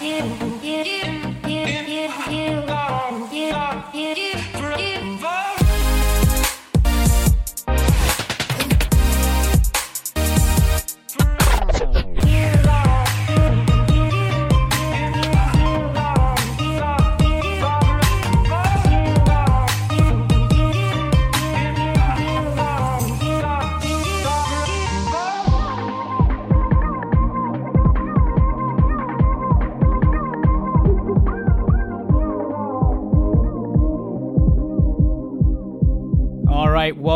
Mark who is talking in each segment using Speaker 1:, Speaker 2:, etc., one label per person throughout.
Speaker 1: All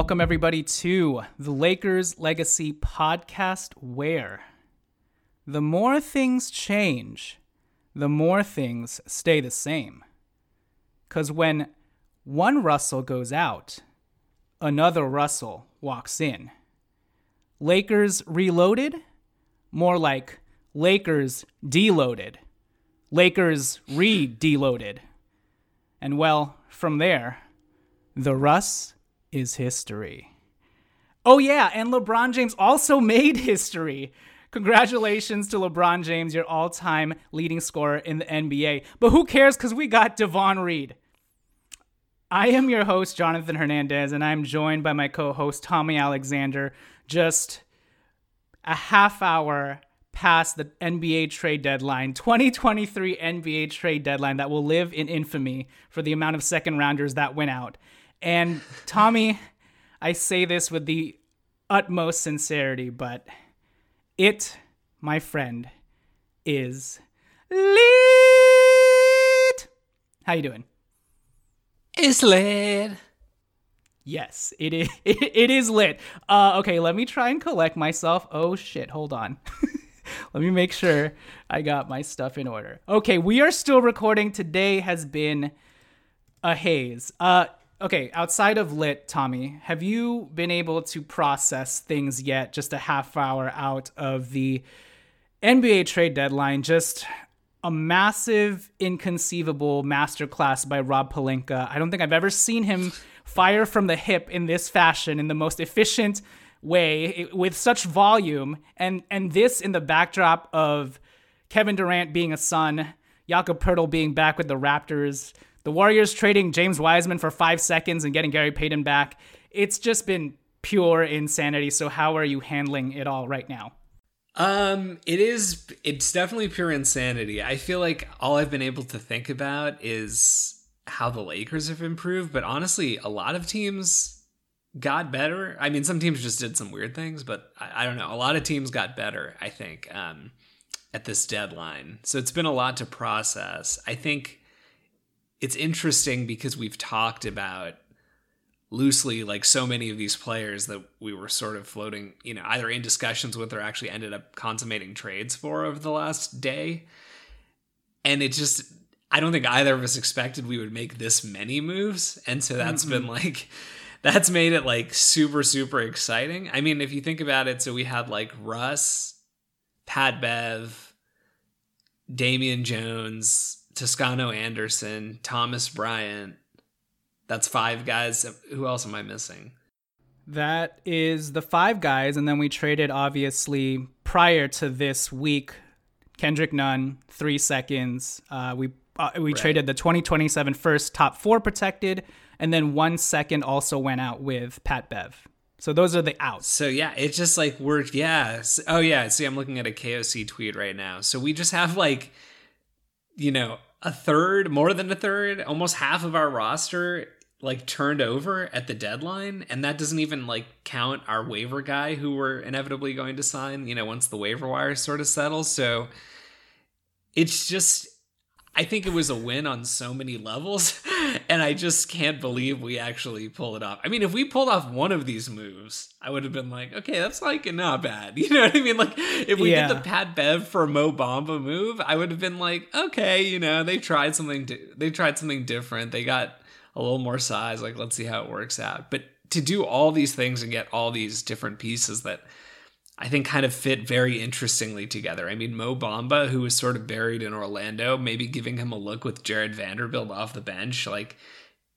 Speaker 1: welcome everybody to the Lakers Legacy podcast, where the more things change, the more things stay the same. Because when one Russell goes out, another Russell walks in. Lakers reloaded? More like Lakers deloaded. Lakers re deloaded. And well, from there, the Russ is history. Oh, yeah, and LeBron James also made history. Congratulations to LeBron James, your all time leading scorer in the NBA. But who cares? Because we got Davon Reed. I am your host, Jonathan Hernandez, and I'm joined by my co host, Tommy Alexander, just a half hour past the NBA trade deadline, 2023 NBA trade deadline that will live in infamy for the amount of second rounders that went out. And Tommy, I say this with the utmost sincerity, but it, my friend, is lit. How you doing?
Speaker 2: It's lit.
Speaker 1: Yes, it is. It is lit. Uh, okay, let me try and collect myself. Oh shit! Hold on. let me make sure I got my stuff in order. Okay, we are still recording. Today has been a haze. Uh, okay, outside of lit, Tommy, have you been able to process things yet? Just a half hour out of the NBA trade deadline, just a massive, inconceivable masterclass by Rob Pelinka. I don't think I've ever seen him fire from the hip in this fashion, in the most efficient way, with such volume, and and this in the backdrop of Kevin Durant being a Sun, Jakob Poeltl being back with the Raptors, the Warriors trading James Wiseman for five seconds and getting Gary Payton back. It's just been pure insanity. So how are you handling it all right now?
Speaker 2: Um, it is. It's definitely pure insanity. I feel like all I've been able to think about is how the Lakers have improved, but honestly, a lot of teams got better. I mean, some teams just did some weird things, but I, I don't know. A lot of teams got better. I think um, at this deadline, so it's been a lot to process. I think it's interesting because we've talked about loosely like so many of these players that we were sort of floating, you know, either in discussions with or actually ended up consummating trades for over the last day. And it just I don't think either of us expected we would make this many moves. And so that's mm-hmm. been like that's made it like super super exciting. I mean, if you think about it, so we had like Russ, Pat Bev, Damian Jones, Toscano Anderson, Thomas Bryant. That's five guys. Who else am I missing?
Speaker 1: That is the five guys, and then we traded obviously prior to this week. Kendrick Nunn, three seconds. Uh, we uh, we right. traded the 2027 first top four protected, and then one second also went out with Pat Bev. So those are the outs.
Speaker 2: So yeah, it just like worked. Yeah. Oh yeah. See, I'm looking at a KOC tweet right now. So we just have like, you know, a third, more than a third, almost half of our roster like turned over at the deadline and that doesn't even like count our waiver guy who we're inevitably going to sign, you know, once the waiver wire sort of settles. So it's just I think it was a win on so many levels, and I just can't believe we actually pull it off. I mean, if we pulled off one of these moves, I would have been like, okay, that's like not bad. You know what I mean? Like if we yeah. did the Pat Bev for Mo Bamba move, I would have been like, okay, you know, they tried something. Di- they tried something different. They got a little more size. Like let's see how it works out. But to do all these things and get all these different pieces that I think kind of fit very interestingly together. I mean, Mo Bamba, who was sort of buried in Orlando, maybe giving him a look with Jarred Vanderbilt off the bench, like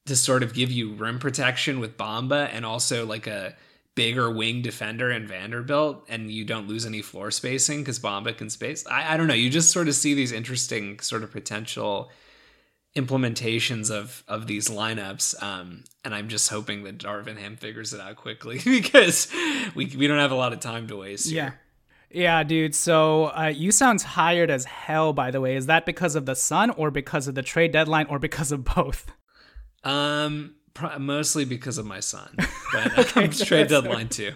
Speaker 2: to sort of give you rim protection with Bamba and also like a bigger wing defender in Vanderbilt and you don't lose any floor spacing because Bamba can space. I, I don't know. You just sort of see these interesting sort of potential implementations of of these lineups um and i'm just hoping that darvin ham figures it out quickly because we we don't have a lot of time to waste
Speaker 1: yeah. Yeah dude so uh, you sound tired as hell by the way. Is that because of the son or because of the trade deadline or because of both?
Speaker 2: Um mostly because of my son but okay, um, trade deadline too.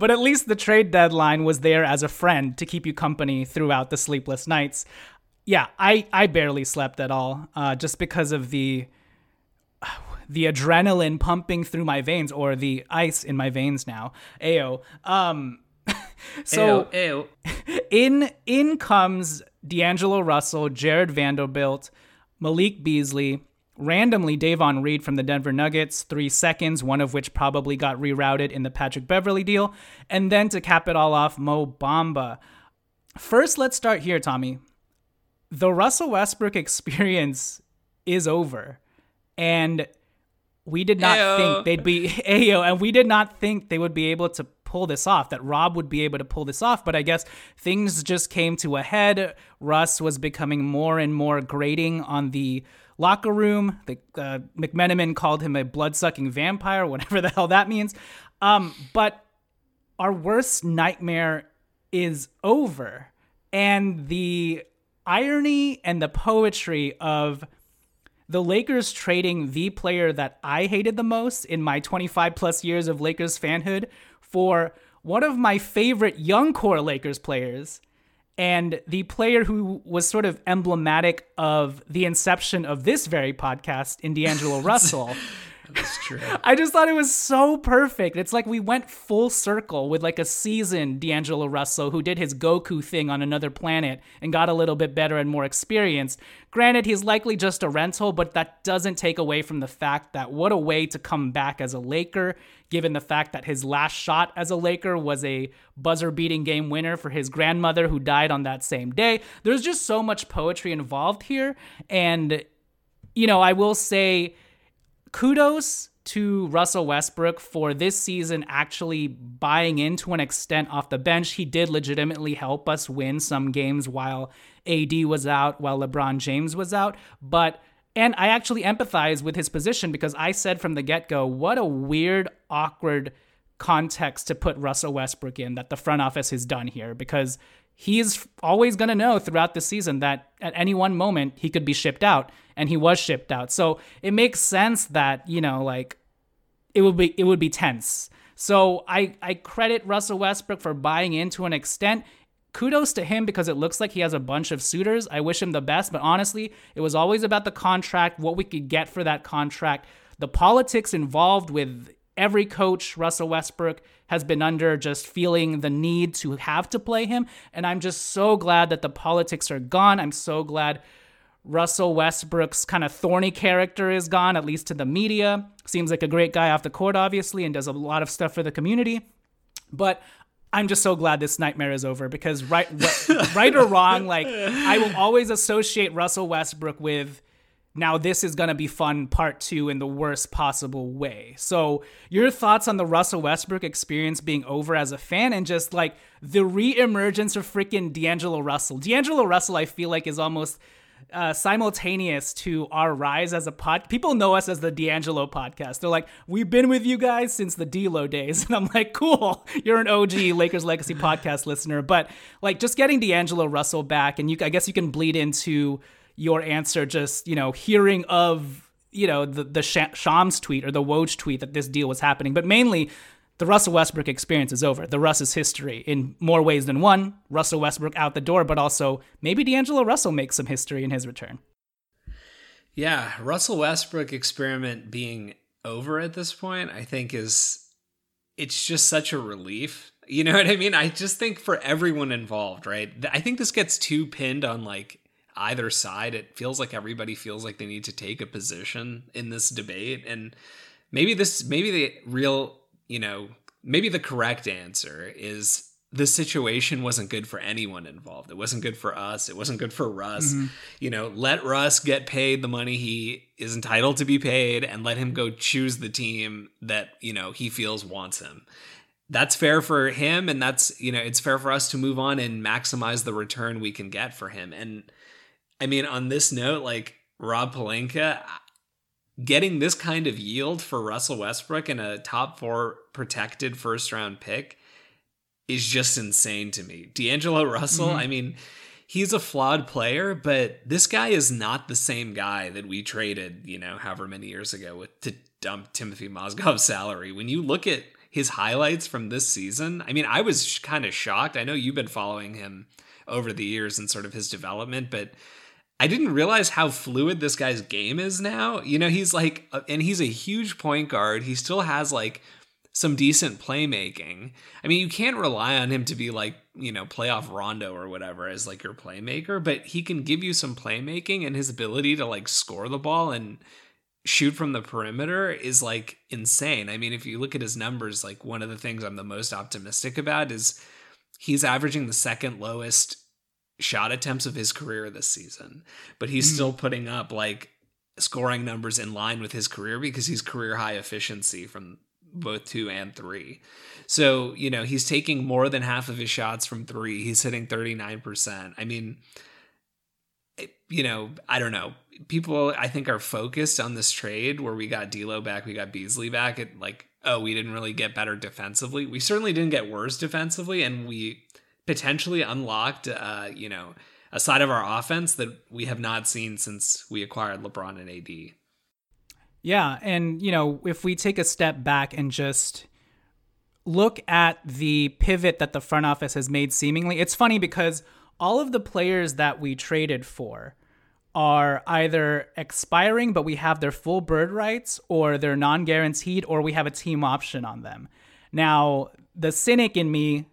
Speaker 1: But at least the trade deadline was there as a friend to keep you company throughout the sleepless nights yeah, I I barely slept at all, uh, just because of the the adrenaline pumping through my veins or the ice in my veins now. Ayo. Um, so
Speaker 2: Ayo,
Speaker 1: Ayo. in in comes D'Angelo Russell, Jarred Vanderbilt, Malik Beasley, randomly Davon Reed from the Denver Nuggets, three seconds, one of which probably got rerouted in the Patrick Beverley deal, and then to cap it all off, Mo Bamba. First, let's start here, Tommy the Russell Westbrook experience is over. And we did not Ayo. think they'd be Ayo, and we did not think they would be able to pull this off, that Rob would be able to pull this off. But I guess things just came to a head. Russ was becoming more and more grating on the locker room. The, uh, McMenamin called him a blood sucking vampire, whatever the hell that means. Um, but our worst nightmare is over. And the irony and the poetry of the Lakers trading the player that I hated the most in my 25 plus years of Lakers fanhood for one of my favorite young core Lakers players and the player who was sort of emblematic of the inception of this very podcast in D'Angelo Russell.
Speaker 2: That's true.
Speaker 1: I just thought it was so perfect. It's like we went full circle with like a seasoned D'Angelo Russell who did his Goku thing on another planet and got a little bit better and more experienced. Granted, he's likely just a rental, but that doesn't take away from the fact that what a way to come back as a Laker, given the fact that his last shot as a Laker was a buzzer beating game winner for his grandmother who died on that same day. There's just so much poetry involved here. And, you know, I will say kudos to Russell Westbrook for this season actually buying in to an extent off the bench. He did legitimately help us win some games while AD was out, while LeBron James was out. But and I actually empathize with his position because I said from the get go, what a weird, awkward context to put Russell Westbrook in that the front office has done here because he's always going to know throughout the season that at any one moment he could be shipped out and he was shipped out. So it makes sense that, you know, like it would be it would be tense. So I I credit Russell Westbrook for buying in to an extent. Kudos to him because it looks like he has a bunch of suitors. I wish him the best, but honestly, it was always about the contract, what we could get for that contract, the politics involved with every coach Russell Westbrook has been under just feeling the need to have to play him. And I'm just so glad that the politics are gone. I'm so glad Russell Westbrook's kind of thorny character is gone, at least to the media. Seems like a great guy off the court, obviously, and does a lot of stuff for the community. But I'm just so glad this nightmare is over because right, right or wrong, like I will always associate Russell Westbrook with now this is going to be fun part two in the worst possible way. So, your thoughts on the Russell Westbrook experience being over as a fan and just like the reemergence of freaking D'Angelo Russell. D'Angelo Russell, I feel like, is almost uh, simultaneous to our rise as a pod. People know us as the D'Angelo podcast. They're like, we've been with you guys since the D'Lo days, and I'm like, cool, you're an OG Lakers Legacy podcast listener. But like, just getting D'Angelo Russell back, and you, I guess you can bleed into your answer. Just you know, hearing of you know the the Shams tweet or the Woj tweet that this deal was happening, but mainly the Russell Westbrook experience is over. The Russ is history in more ways than one. Russell Westbrook out the door, but also maybe D'Angelo Russell makes some history in his return.
Speaker 2: Yeah, Russell Westbrook experiment being over at this point, I think is it's just such a relief. You know what I mean? I just think for everyone involved, right? I think this gets too pinned on like either side. It feels like everybody feels like they need to take a position in this debate and maybe this maybe the real you know, maybe the correct answer is the situation wasn't good for anyone involved. It wasn't good for us. It wasn't good for Russ. Mm-hmm. You know, let Russ get paid the money he is entitled to be paid and let him go choose the team that, you know, he feels wants him. That's fair for him and that's, you know, it's fair for us to move on and maximize the return we can get for him. And I mean, on this note, like Rob Pelinka, getting this kind of yield for Russell Westbrook in a top 4 protected first round pick is just insane to me. D'Angelo Russell, mm-hmm. I mean, he's a flawed player, but this guy is not the same guy that we traded, you know, however many years ago with to dump Timothy Mozgov's salary. When you look at his highlights from this season, I mean, I was kind of shocked. I know you've been following him over the years and sort of his development, but I didn't realize how fluid this guy's game is now. You know, he's like, uh, and he's a huge point guard. He still has like some decent playmaking. I mean, you can't rely on him to be like, you know, playoff Rondo or whatever as like your playmaker, but he can give you some playmaking and his ability to like score the ball and shoot from the perimeter is like insane. I mean, if you look at his numbers, like one of the things I'm the most optimistic about is he's averaging the second lowest shot attempts of his career this season, but he's mm. still putting up like scoring numbers in line with his career because he's career high efficiency from both two and three. So, you know, he's taking more than half of his shots from three. He's hitting 39%. I mean, you know, I don't know. People, I think, are focused on this trade where we got D'Lo back, we got Beasley back. At like, oh, we didn't really get better defensively. We certainly didn't get worse defensively, and we potentially unlocked, uh, you know, a side of our offense that we have not seen since we acquired LeBron and AD.
Speaker 1: Yeah, and you know, if we take a step back and just look at the pivot that the front office has made seemingly, it's funny because all of the players that we traded for are either expiring but we have their full bird rights or they're non-guaranteed or we have a team option on them. Now, the cynic in me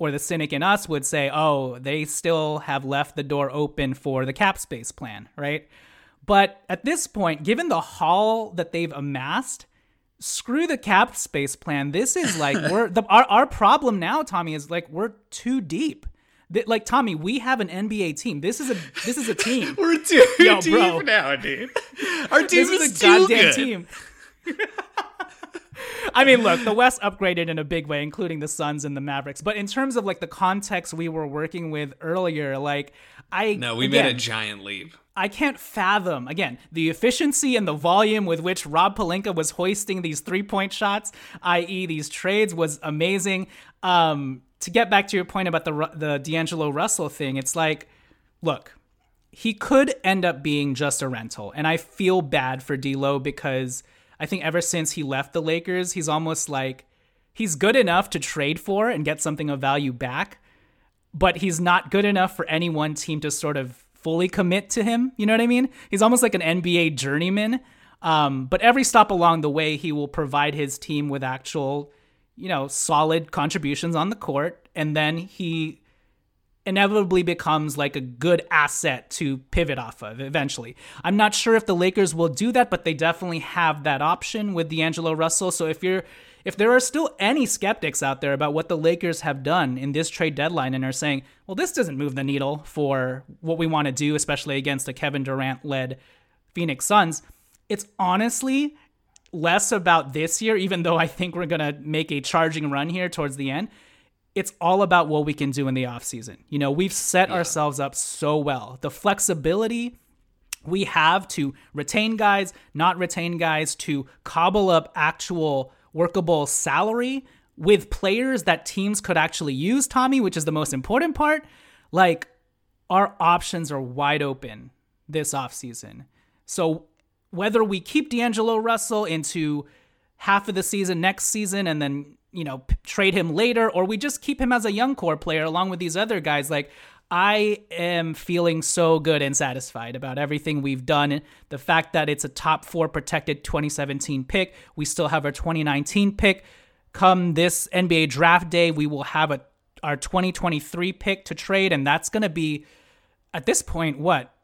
Speaker 1: or the cynic in us would say, "Oh, they still have left the door open for the cap space plan, right?" But at this point, given the haul that they've amassed, screw the cap space plan. This is like we're the our, our problem now, Tommy, is like we're too deep. That, like Tommy, we have an NBA team. This is a this is a team.
Speaker 2: we're too Yo, deep bro. now, dude. Our team
Speaker 1: this
Speaker 2: is, is a goddamn good.
Speaker 1: team. I mean, look, the West upgraded in a big way, including the Suns and the Mavericks. But in terms of like the context we were working with earlier, like I
Speaker 2: no, we again, made a giant leap.
Speaker 1: I can't fathom again the efficiency and the volume with which Rob Pelinka was hoisting these three point shots, i.e., these trades, was amazing. Um, to get back to your point about the the D'Angelo Russell thing, it's like, look, he could end up being just a rental, and I feel bad for D'Lo because I think ever since he left the Lakers, he's almost like he's good enough to trade for and get something of value back, but he's not good enough for any one team to sort of fully commit to him. You know what I mean? He's almost like an NBA journeyman. Um, but every stop along the way, he will provide his team with actual, you know, solid contributions on the court. And then he inevitably becomes like a good asset to pivot off of eventually. I'm not sure if the Lakers will do that, but they definitely have that option with D'Angelo Russell. So if you're if there are still any skeptics out there about what the Lakers have done in this trade deadline and are saying, well, this doesn't move the needle for what we want to do, especially against a Kevin Durant led Phoenix Suns, it's honestly less about this year, even though I think we're going to make a charging run here towards the end. It's all about what we can do in the offseason. You know, we've set yeah. ourselves up so well. The flexibility we have to retain guys, not retain guys, to cobble up actual workable salary with players that teams could actually use, Tommy, which is the most important part. Like, our options are wide open this offseason. So, whether we keep D'Angelo Russell into half of the season next season and then, you know, p- trade him later, or we just keep him as a young core player along with these other guys, like, I am feeling so good and satisfied about everything we've done. The fact that it's a top four protected 2017 pick. We still have our 2019 pick. Come this NBA draft day, we will have a our 2023 pick to trade, and that's going to be at this point what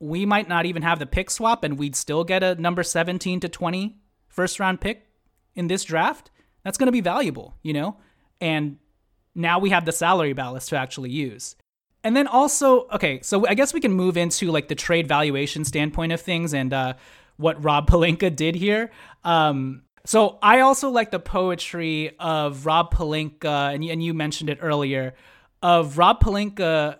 Speaker 1: we might not even have the pick swap, and we'd still get a number 17 to 20 first round pick in this draft. That's going to be valuable, you know, and now we have the salary ballast to actually use. And then also, okay, so I guess we can move into like the trade valuation standpoint of things and uh, what Rob Pelinka did here. Um, so I also like the poetry of Rob Pelinka, and, and you mentioned it earlier, of Rob Pelinka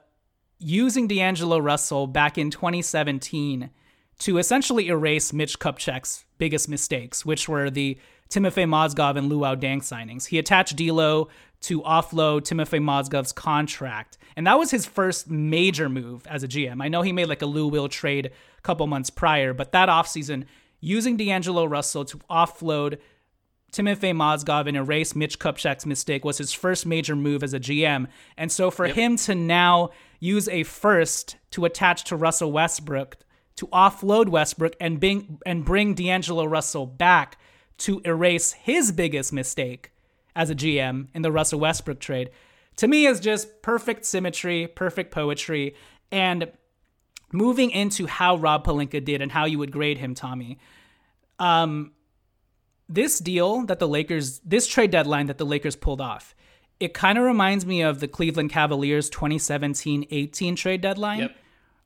Speaker 1: using D'Angelo Russell back in 2017 to essentially erase Mitch Kupchak's biggest mistakes, which were the Timofey Mozgov and Luol Deng signings. He attached D'Lo to offload Timofey Mozgov's contract, and that was his first major move as a GM. I know he made like a Lou Will trade a couple months prior, but that offseason, using D'Angelo Russell to offload Timofey Mozgov and erase Mitch Kupchak's mistake was his first major move as a GM. And so for yep. him to now use a first to attach to Russell Westbrook to offload Westbrook and bring and bring D'Angelo Russell back to erase his biggest mistake as a GM in the Russell Westbrook trade, to me is just perfect symmetry, perfect poetry, and moving into how Rob Pelinka did and how you would grade him, Tommy. Um, this deal that the Lakers, this trade deadline that the Lakers pulled off, it kind of reminds me of the Cleveland Cavaliers 2017 18 trade deadline. Yep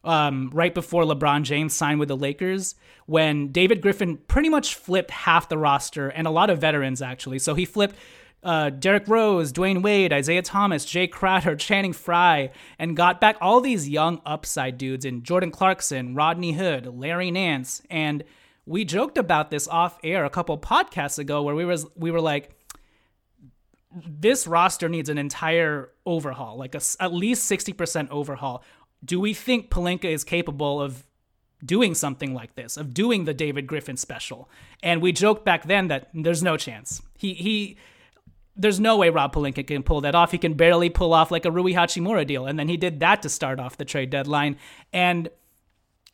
Speaker 1: um, right before LeBron James signed with the Lakers, when David Griffin pretty much flipped half the roster and a lot of veterans actually. So he flipped uh, Derrick Rose, Dwyane Wade, Isaiah Thomas, Jae Crowder, Channing Frye, and got back all these young upside dudes in Jordan Clarkson, Rodney Hood, Larry Nance, and we joked about this off air a couple podcasts ago where we was we were like this roster needs an entire overhaul, like a, at least 60% overhaul do we think Pelinka is capable of doing something like this, of doing the David Griffin special? And we joked back then that there's no chance. He he there's no way Rob Pelinka can pull that off. He can barely pull off like a Rui Hachimura deal. And then he did that to start off the trade deadline. And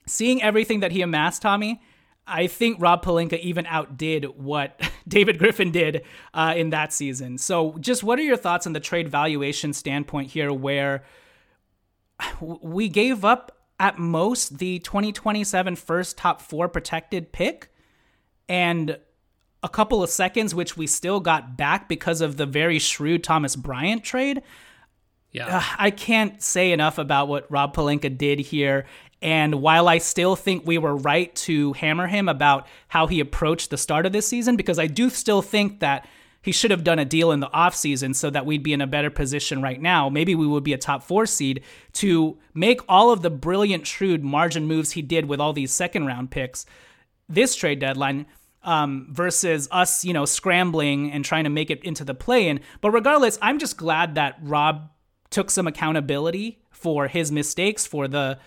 Speaker 1: seeing everything that he amassed, Tommy, I think Rob Pelinka even outdid what David Griffin did uh, in that season. So, just what are your thoughts on the trade valuation standpoint here, where we gave up at most the 2027 first top four protected pick and a couple of seconds, which we still got back because of the very shrewd Thomas Bryant trade. Yeah. Uh, I can't say enough about what Rob Pelinka did here. And while I still think we were right to hammer him about how he approached the start of this season, because I do still think that he should have done a deal in the offseason so that we'd be in a better position right now. Maybe we would be a top four seed to make all of the brilliant, shrewd margin moves he did with all these second round picks this trade deadline. Um, versus us, you know, scrambling and trying to make it into the play in. But regardless, I'm just glad that Rob took some accountability for his mistakes, for the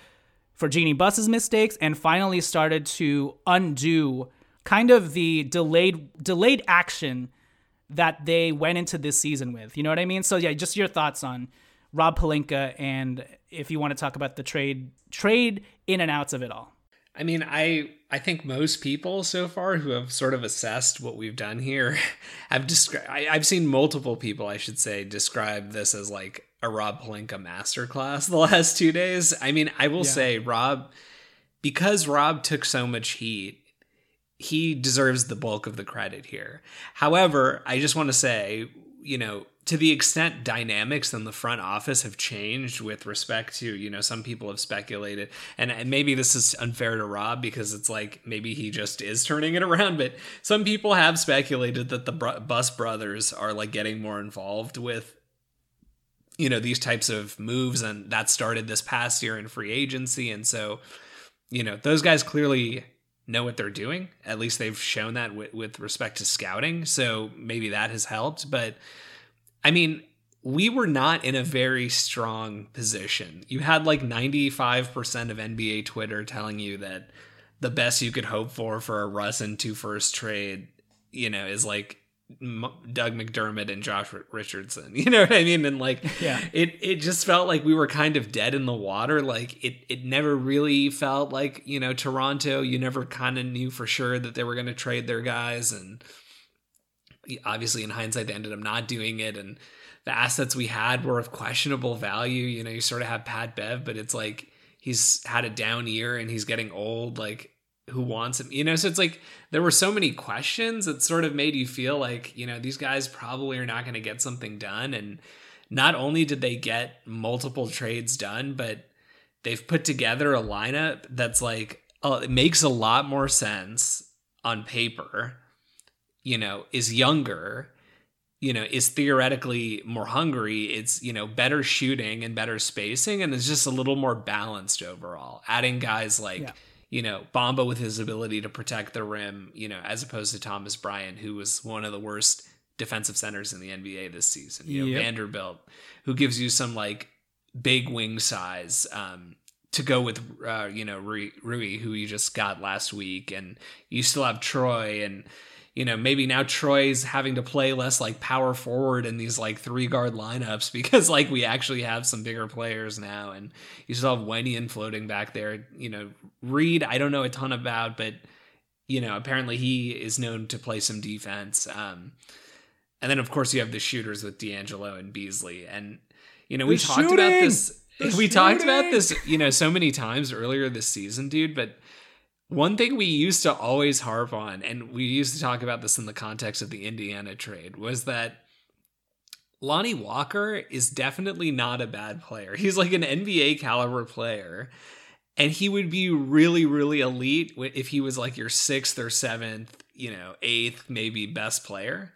Speaker 1: for Jeanie Buss's mistakes, and finally started to undo kind of the delayed delayed action that they went into this season with. You know what I mean? So yeah, just your thoughts on Rob Pelinka and if you want to talk about the trade trade in and outs of it all.
Speaker 2: I mean, I I think most people so far who have sort of assessed what we've done here have described. I've seen multiple people, I should say, describe this as like a Rob Pelinka masterclass the last two days. I mean, I will yeah. say Rob, because Rob took so much heat he deserves the bulk of the credit here. However, I just want to say, you know, to the extent dynamics in the front office have changed with respect to, you know, some people have speculated, and, and maybe this is unfair to Rob because it's like maybe he just is turning it around, but some people have speculated that the Buss brothers are like getting more involved with you know these types of moves and that started this past year in free agency and so you know those guys clearly know what they're doing. At least they've shown that with, with respect to scouting. So maybe that has helped. But I mean, we were not in a very strong position. You had like 95% of NBA Twitter telling you that the best you could hope for for a Russ and two first trade, you know, is like Doug McDermott and Josh Richardson. You know what I mean? And like, yeah, it it just felt like we were kind of dead in the water. Like it it never really felt like you know Toronto. You never kind of knew for sure that they were going to trade their guys, and obviously in hindsight they ended up not doing it. And the assets we had were of questionable value. You know, you sort of have Pat Bev, but it's like he's had a down year and he's getting old. Like who wants him you know so it's like there were so many questions that sort of made you feel like you know these guys probably are not going to get something done and not only did they get multiple trades done, but they've put together a lineup that's like uh, it makes a lot more sense on paper. You know, is younger, you know, is theoretically more hungry. It's, you know, better shooting and better spacing, and it's just a little more balanced overall. Adding guys like, yeah. You know, Bamba with his ability to protect the rim, you know, as opposed to Thomas Bryant, who was one of the worst defensive centers in the NBA this season. You know, yep. Vanderbilt, who gives you some like big wing size um, to go with, uh, you know, Rui, Rui, who you just got last week, and you still have Troy and. You know, maybe now Troy's having to play less like power forward in these like three guard lineups because like we actually have some bigger players now, and you still have Wenyen floating back there. You know, Reed, I don't know a ton about, but you know, apparently he is known to play some defense. Um, and then of course you have the shooters with D'Angelo and Beasley. And you know, we the talked shooting! about this the we shooting! talked about this, you know, so many times earlier this season, dude, but one thing we used to always harp on, and we used to talk about this in the context of the Indiana trade, was that Lonnie Walker is definitely not a bad player. He's like an NBA caliber player. And he would be really, really elite if he was like your sixth or seventh, you know, eighth, maybe best player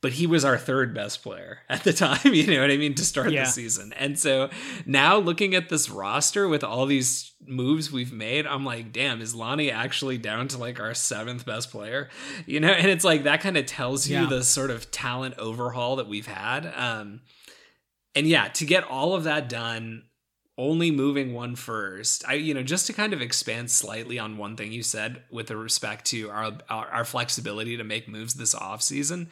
Speaker 2: but he was our third best player at the time, you know what I mean, to start yeah. the season. And so now looking at this roster with all these moves we've made, I'm like, damn, is Lonnie actually down to like our seventh best player? You know, and it's like that kind of tells you yeah. the sort of talent overhaul that we've had. Um, and yeah, to get all of that done, only moving one first, I you know just to kind of expand slightly on one thing you said with respect to our our, our flexibility to make moves this off season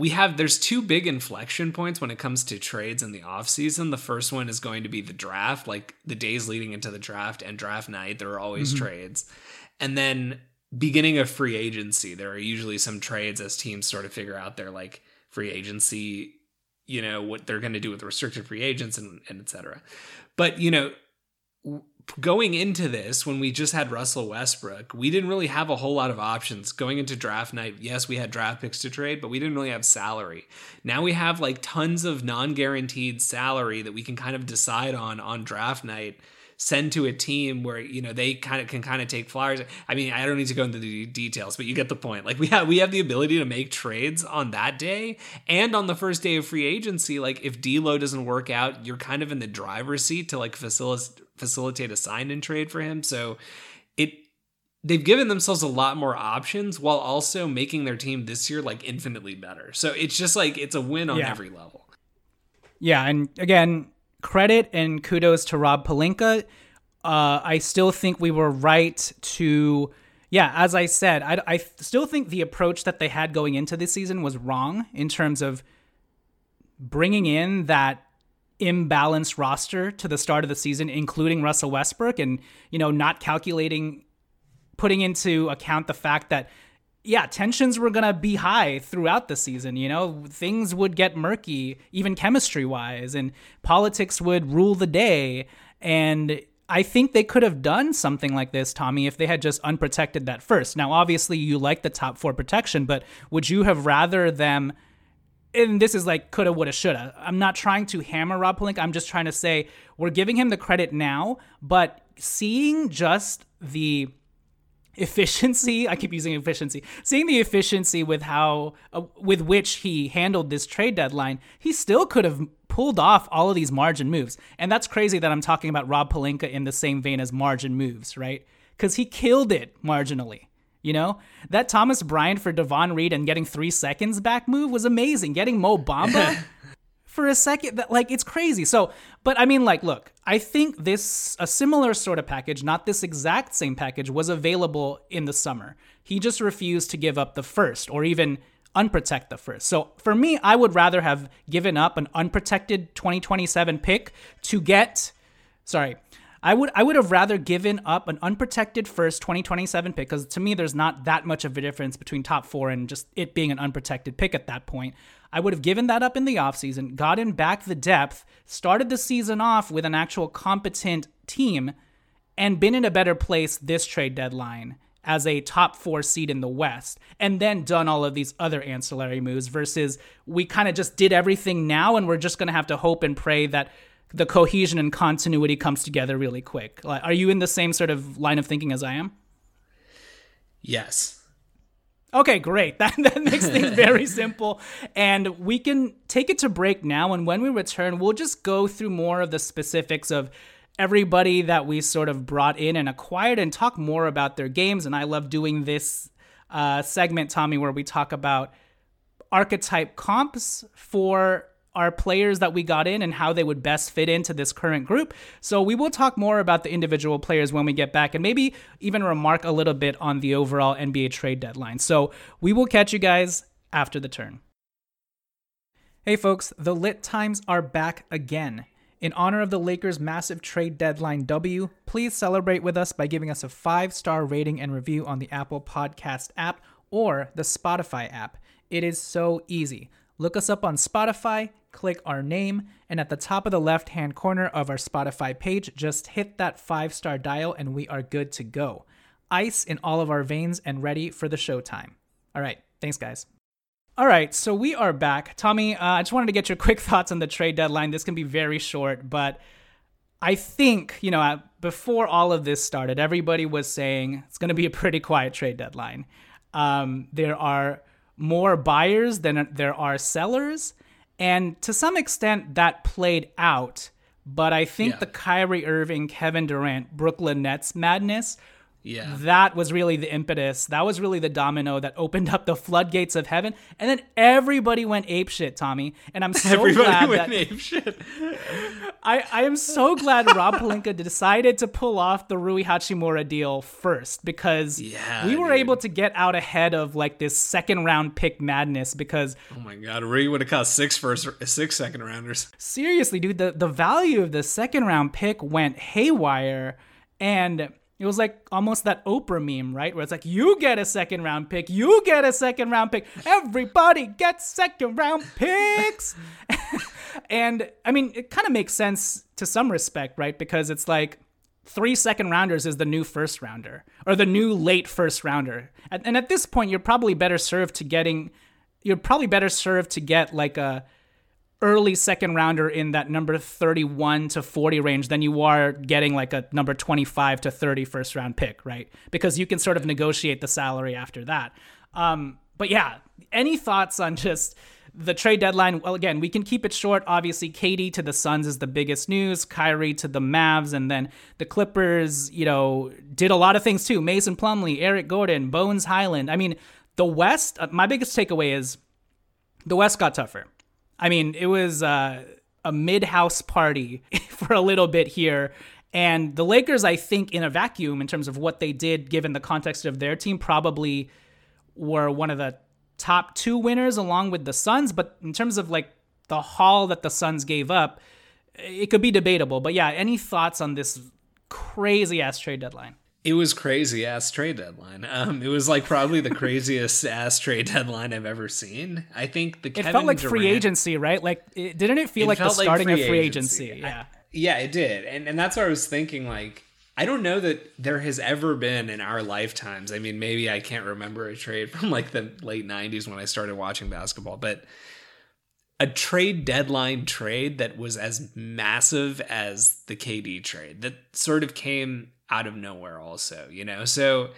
Speaker 2: we have there's two big inflection points when it comes to trades in the offseason. The first one is going to be the draft, like the days leading into the draft and draft night, there are always mm-hmm. trades. And then beginning of free agency, there are usually some trades as teams sort of figure out their like free agency, you know, what they're going to do with restricted free agents and, and et cetera. But, you know, going into this, when we just had Russell Westbrook, we didn't really have a whole lot of options. Going into draft night, yes, we had draft picks to trade, but we didn't really have salary. Now we have like tons of non guaranteed salary that we can kind of decide on on draft night send to a team where you know they kind of can kind of take flyers. I mean, I don't need to go into the details, but you get the point. Like we have we have the ability to make trades on that day and on the first day of free agency. Like if D'Lo doesn't work out, you're kind of in the driver's seat to like facilitate facilitate a sign and trade for him. So it they've given themselves a lot more options while also making their team this year like infinitely better. So it's just like it's a win on yeah. every level.
Speaker 1: Yeah, and again, credit and kudos to Rob Pelinka. Uh, I still think we were right to, yeah, as I said, I, I still think the approach that they had going into this season was wrong in terms of bringing in that imbalanced roster to the start of the season, including Russell Westbrook, and, you know, not calculating, putting into account the fact that yeah, tensions were going to be high throughout the season. You know, things would get murky, even chemistry wise, and politics would rule the day. And I think they could have done something like this, Tommy, if they had just unprotected that first. Now, obviously, you like the top four protection, but would you have rather them? And this is like coulda, woulda, shoulda. I'm not trying to hammer Rob Pelinka. I'm just trying to say we're giving him the credit now, but seeing just the efficiency. I keep using efficiency. Seeing the efficiency with how uh, with which he handled this trade deadline he still could have pulled off all of these margin moves. And that's crazy that i'm talking about rob pelinka in the same vein as margin moves right? Because he killed it marginally you know? That thomas bryant for davon reed and getting three seconds back move was amazing. Getting mo bamba for a second that like it's crazy so but i mean like look i think this a similar sort of package not this exact same package was available in the summer he just refused to give up the first or even unprotect the first so for me i would rather have given up an unprotected 2027 pick to get sorry I would I would have rather given up an unprotected first 2027 pick because to me there's not that much of a difference between top four and just it being an unprotected pick at that point. I would have given that up in the offseason, gotten back the depth, started the season off with an actual competent team, and been in a better place this trade deadline as a top four seed in the West and then done all of these other ancillary moves versus we kind of just did everything now and we're just going to have to hope and pray that the cohesion and continuity comes together really quick. Are you in the same sort of line of thinking as I am?
Speaker 2: Yes.
Speaker 1: Okay, great. That, that makes things very simple. And we can take it to break now. And when we return, we'll just go through more of the specifics of everybody that we sort of brought in and acquired and talk more about their games. And I love doing this uh, segment, Tommy, where we talk about archetype comps for our players that we got in and how they would best fit into this current group. So we will talk more about the individual players when we get back and maybe even remark a little bit on the overall NBA trade deadline. So we will catch you guys after the turn. Hey folks, the lit times are back again. In honor of the Lakers' massive trade deadline W, please celebrate with us by giving us a five star rating and review on the Apple Podcast app or the Spotify app. It is so easy. Look us up on Spotify, click our name, and at the top of the left hand corner of our Spotify page, just hit that five star dial and we are good to go. Ice in all of our veins and ready for the showtime. All right, thanks, guys. All right, so we are back. Tommy, uh, I just wanted to get your quick thoughts on the trade deadline. This can be very short, but I think, you know, uh, before all of this started, everybody was saying it's going to be a pretty quiet trade deadline. Um, there are more buyers than there are sellers. And to some extent, that played out. But I think
Speaker 2: Yeah.
Speaker 1: the Kyrie Irving, Kevin Durant, Brooklyn Nets madness,
Speaker 2: Yeah.
Speaker 1: that was really the impetus. That was really the domino that opened up the floodgates of heaven. And then everybody went apeshit, Tommy. And I'm so
Speaker 2: Everybody
Speaker 1: glad
Speaker 2: went
Speaker 1: that
Speaker 2: ape shit.
Speaker 1: I, I am so glad Rob Pelinka decided to pull off the Rui Hachimura deal first because
Speaker 2: Yeah,
Speaker 1: we were
Speaker 2: dude.
Speaker 1: able to get out ahead of like this second round pick madness because
Speaker 2: Oh my god, Rui would have cost six first, six second rounders.
Speaker 1: seriously, dude, the, the value of the second round pick went haywire and it was like almost that Oprah meme, right? Where it's like, you get a second round pick, you get a second round pick, everybody gets second round picks. and I mean, it kind of makes sense to some respect, right? Because it's like three second rounders is the new first rounder or the new late first rounder. And, at this point, you're probably better served to getting, you're probably better served to get like a, early second rounder in that number 31 to 40 range than you are getting like a number 25 to 30 first round pick, right? Because you can sort of negotiate the salary after that. Um, but yeah, any thoughts on just the trade deadline? Well, again, we can keep it short. Obviously, KD to the Suns is the biggest news, Kyrie to the Mavs, and then the Clippers, you know, did a lot of things too. Mason Plumlee, Eric Gordon, Bones Hyland. I mean, the West, uh, my biggest takeaway is the West got tougher. I mean, it was uh, a mid house party for a little bit here. And the Lakers, I think, in a vacuum, in terms of what they did, given the context of their team, probably were one of the top two winners along with the Suns. But in terms of like the haul that the Suns gave up, it could be debatable. But yeah, any thoughts on this crazy ass trade deadline?
Speaker 2: It was crazy ass trade deadline. Um, it was like probably the craziest ass trade deadline I've ever seen. I think the
Speaker 1: It
Speaker 2: Kevin
Speaker 1: felt like free agency, right? Like, it, didn't it feel
Speaker 2: It
Speaker 1: like the
Speaker 2: like
Speaker 1: starting of
Speaker 2: free
Speaker 1: free
Speaker 2: agency.
Speaker 1: agency? Yeah.
Speaker 2: Yeah, it did. And and that's what I was thinking like I don't know that there has ever been in our lifetimes. I mean, maybe I can't remember a trade from like the late 90s when I started watching basketball, but a trade deadline trade that was as massive as the KD trade that sort of came out of nowhere also, you know. So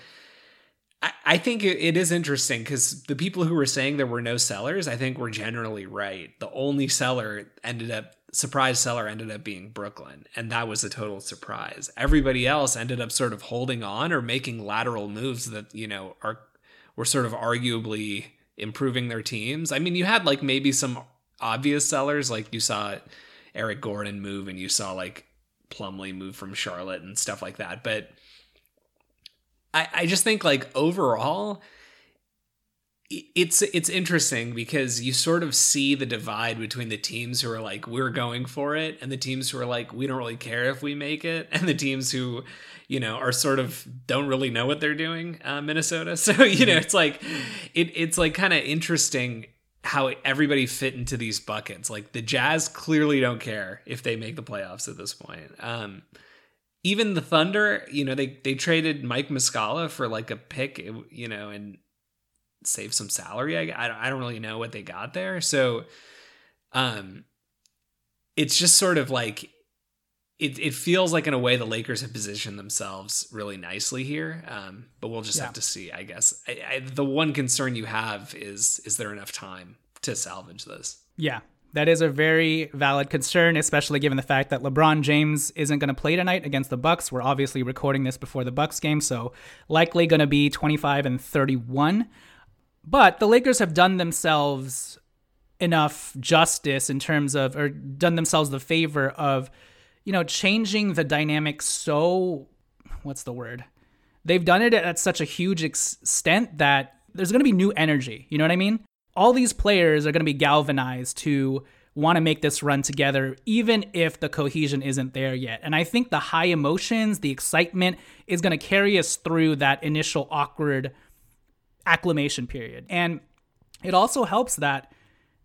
Speaker 2: I, think it is interesting because the people who were saying there were no sellers, I think were generally right. The only seller ended up surprise seller ended up being Brooklyn, and that was a total surprise. Everybody else ended up sort of holding on or making lateral moves that you know are were sort of arguably improving their teams. I mean, you had like maybe some obvious sellers, like you saw Eric Gordon move, and you saw like Plumlee move from Charlotte and stuff like that, but. I, I just think like overall it's it's interesting because you sort of see the divide between the teams who are like we're going for it and the teams who are like we don't really care if we make it and the teams who you know are sort of don't really know what they're doing uh, Minnesota so you know it's like it it's like kind of interesting how everybody fit into these buckets like the Jazz clearly don't care if they make the playoffs at this point um even the Thunder, you know, they they traded Mike Muscala for like a pick, you know, and save some salary. I I don't really know what they got there. So, um, it's just sort of like it, it feels like in a way the Lakers have positioned themselves really nicely here. Um, but we'll just yeah. have to see, I guess. I, I, the one concern you have is is there enough time to salvage this?
Speaker 1: Yeah, that is a very valid concern, especially given the fact that LeBron James isn't going to play tonight against the Bucks. We're obviously recording this before the Bucks game, so likely going to be 25 and 31. But the Lakers have done themselves enough justice in terms of, or done themselves the favor of, you know, changing the dynamic so, what's the word? They've done it at such a huge extent that there's going to be new energy. You know what I mean? All these players are going to be galvanized to want to make this run together, even if the cohesion isn't there yet. And I think the high emotions, the excitement is going to carry us through that initial awkward acclimation period. And it also helps that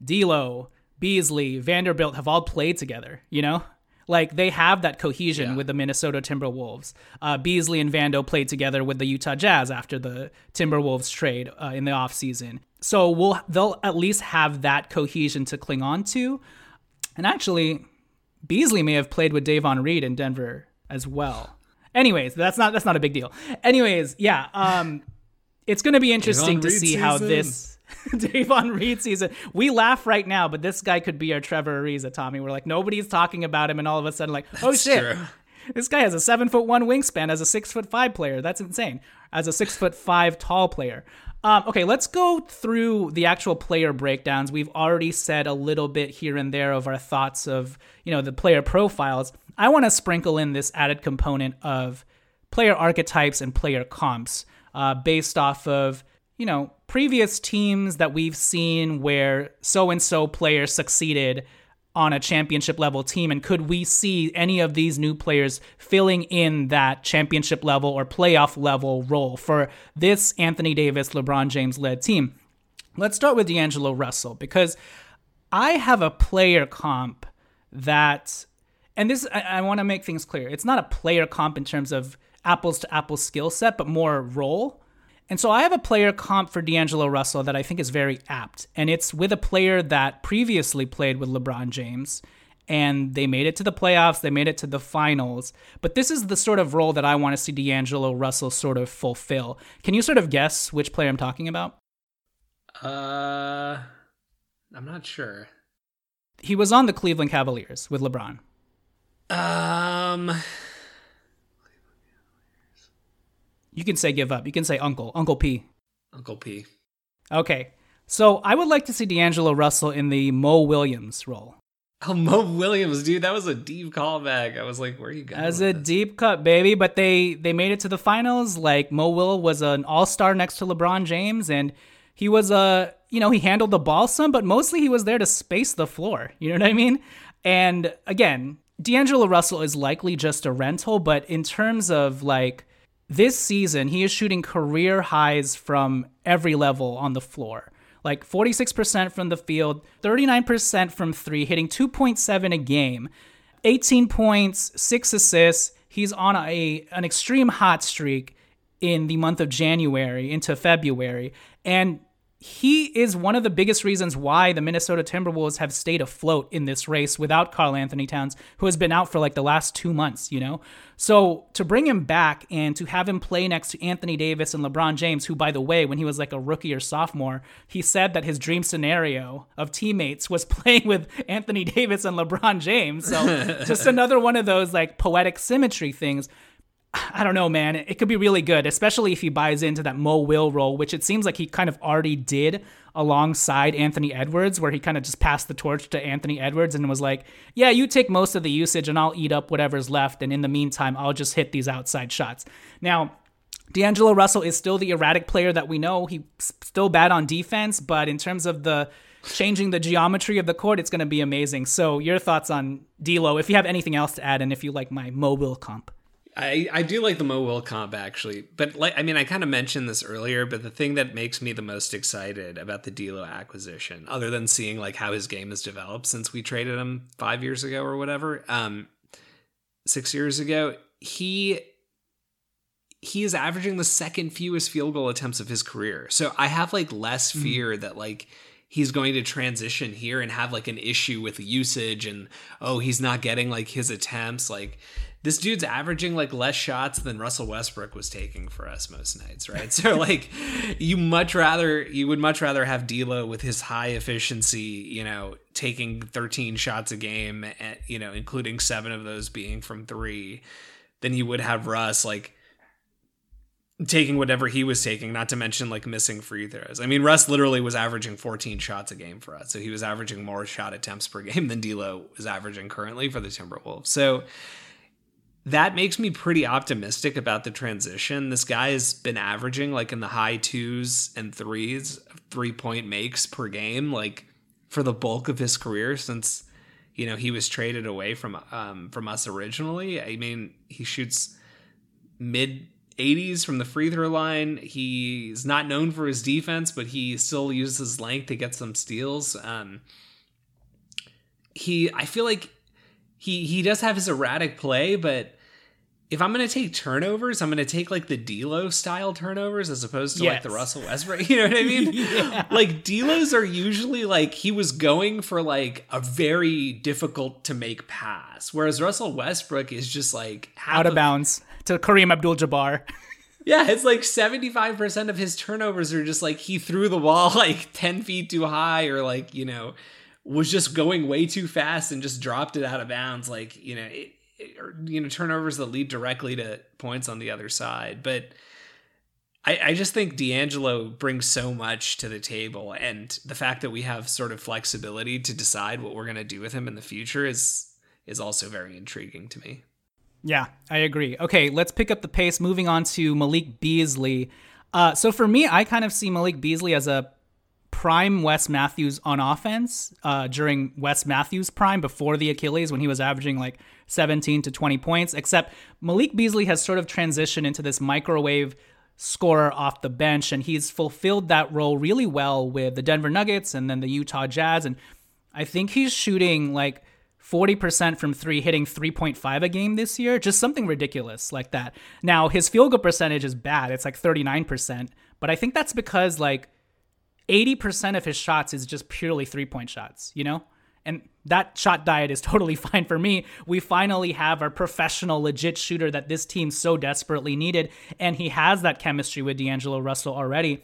Speaker 1: D'Lo, Beasley, Vanderbilt have all played together. You know, like they have that cohesion yeah. with the Minnesota Timberwolves. Uh, Beasley and Vando played together with the Utah Jazz after the Timberwolves trade uh, in the offseason. So we'll they'll at least have that cohesion to cling on to. And actually, Beasley may have played with Davon Reed in Denver as well. Anyways, that's not that's not a big deal. Anyways, yeah, um, it's going to be interesting to see season. how this Davon Reed season. We laugh right now, but this guy could be our Trevor Ariza, Tommy. We're like nobody's talking about him, and all of a sudden, like, oh That's shit, true. this guy has a seven foot one wingspan as a six foot five player. That's insane. As a six foot five tall player. Um, okay, let's go through the actual player breakdowns. We've already said a little bit here and there of our thoughts of you know the player profiles. I want to sprinkle in this added component of player archetypes and player comps uh, based off of you know previous teams that we've seen where so and so player succeeded on a championship level team and could we see any of these new players filling in that championship level or playoff level role for this Anthony Davis LeBron James led team let's start with D'Angelo Russell because I have a player comp that and this I, I want to make things clear it's not a player comp in terms of apples to apples skill set, but more role. And so I have a player comp for D'Angelo Russell that I think is very apt. And it's with a player that previously played with LeBron James. And they made it to the playoffs, they made it to the finals. But this is the sort of role that I want to see D'Angelo Russell sort of fulfill. Can you sort of guess which player I'm talking about?
Speaker 2: Uh, I'm not sure.
Speaker 1: He was on the Cleveland Cavaliers with LeBron.
Speaker 2: Um,
Speaker 1: You can say give up. You can say uncle. Uncle P.
Speaker 2: Uncle P.
Speaker 1: Okay. So I would like to see D'Angelo Russell in the Mo Williams role.
Speaker 2: Oh, Mo Williams, dude, that was a deep callback. I was like, where are you going?
Speaker 1: As a this? deep cut, baby. But they they made it to the finals. Like Mo Will was an all star next to LeBron James, and he was a you know he handled the ball some, but mostly he was there to space the floor. You know what I mean? And again, D'Angelo Russell is likely just a rental, but in terms of like this season, he is shooting career highs from every level on the floor. Like 46% from the field, 39% from three, hitting 2.7 a game, 18 points, six assists. He's on a an extreme hot streak in the month of January into February. And he is one of the biggest reasons why the Minnesota Timberwolves have stayed afloat in this race without Karl-Anthony Towns, who has been out for like the last two months, you know? So to bring him back and to have him play next to Anthony Davis and LeBron James, who, by the way, when he was like a rookie or sophomore, he said that his dream scenario of teammates was playing with Anthony Davis and LeBron James. So just another one of those like poetic symmetry things. I don't know, man. It could be really good, especially if he buys into that Mo Will role, which it seems like he kind of already did alongside Anthony Edwards, where he kind of just passed the torch to Anthony Edwards and was like, Yeah, you take most of the usage and I'll eat up whatever's left. And in the meantime, I'll just hit these outside shots. Now, D'Angelo Russell is still the erratic player that we know. He's still bad on defense, but in terms of the changing the geometry of the court, it's going to be amazing. So, your thoughts on D'Lo, if you have anything else to add, and if you like my Mo Will comp.
Speaker 2: I, I do like the Mo Will comp actually, but like I mean I kind of mentioned this earlier, but the thing that makes me the most excited about the D'Lo acquisition, other than seeing like how his game has developed since we traded him five years ago or whatever, um, six years ago, he he is averaging the second fewest field goal attempts of his career. So I have like less mm-hmm. fear mm-hmm. that like he's going to transition here and have like an issue with usage and oh he's not getting like his attempts like this dude's averaging like less shots than Russell Westbrook was taking for us most nights, right? So like you much rather you would much rather have D'Lo with his high efficiency, you know, taking 13 shots a game, and, eh, you know, including 7 of those being from 3 than you would have Russ like taking whatever he was taking, not to mention like missing free throws. I mean, Russ literally was averaging 14 shots a game for us. So he was averaging more shot attempts per game than D'Lo is averaging currently for the Timberwolves. So that makes me pretty optimistic about the transition. This guy has been averaging like in the high twos and threes, three point makes per game, like for the bulk of his career since you know he was traded away from um, from us originally. I mean, he shoots mid 80s from the free throw line. He's not known for his defense, but he still uses his length to get some steals. Um, he, I feel like he he does have his erratic play, but if I'm gonna take turnovers, I'm gonna take like the D'Lo style turnovers as opposed to yes. like the Russell Westbrook. You know what I mean? yeah. Like D'Lo's are usually like he was going for like a very difficult to make pass, whereas Russell Westbrook is just like
Speaker 1: out of, of bounds to Kareem Abdul-Jabbar.
Speaker 2: Yeah, it's like 75% of his turnovers are just like he threw the ball like 10 feet too high or like, you know, was just going way too fast and just dropped it out of bounds. Like, you know, it, or, you know, turnovers that lead directly to points on the other side. But I, I just think D'Angelo brings so much to the table. And the fact that we have sort of flexibility to decide what we're going to do with him in the future is is also very intriguing to me.
Speaker 1: Yeah, I agree. Okay, let's pick up the pace. Moving on to Malik Beasley. Uh, so for me, I kind of see Malik Beasley as a prime Wes Matthews on offense uh, during Wes Matthews' prime before the Achilles when he was averaging like 17 to 20 points. Except Malik Beasley has sort of transitioned into this microwave scorer off the bench, and he's fulfilled that role really well with the Denver Nuggets and then the Utah Jazz. And I think he's shooting like 40% from three, hitting 3.5 a game this year. Just something ridiculous like that. Now, his field goal percentage is bad. It's like 39%. But I think that's because like 80% of his shots is just purely three point shots, you know? And that shot diet is totally fine for me. We finally have our professional, legit shooter that this team so desperately needed. And he has that chemistry with D'Angelo Russell already.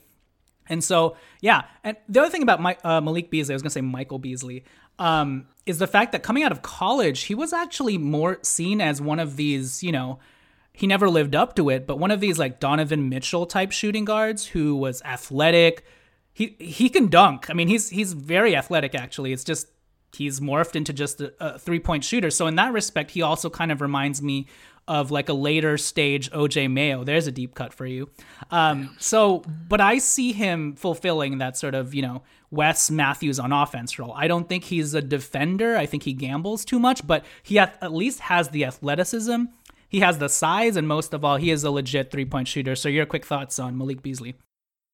Speaker 1: And so, yeah. And the other thing about my, uh, Malik Beasley, I was to say Michael Beasley um, is the fact that coming out of college, he was actually more seen as one of these, you know, he never lived up to it, but one of these like Donovan Mitchell type shooting guards who was athletic. He he can dunk. I mean, he's he's very athletic actually. It's just he's morphed into just a, a three point shooter. So in that respect, he also kind of reminds me of like a later stage OJ Mayo. There's a deep cut for you. Um, so, but I see him fulfilling that sort of, you know, Wes Matthews on offense role. I don't think he's a defender. I think he gambles too much, but he at least has the athleticism. He has the size, and most of all, he is a legit three point shooter. So, your quick thoughts on Malik Beasley?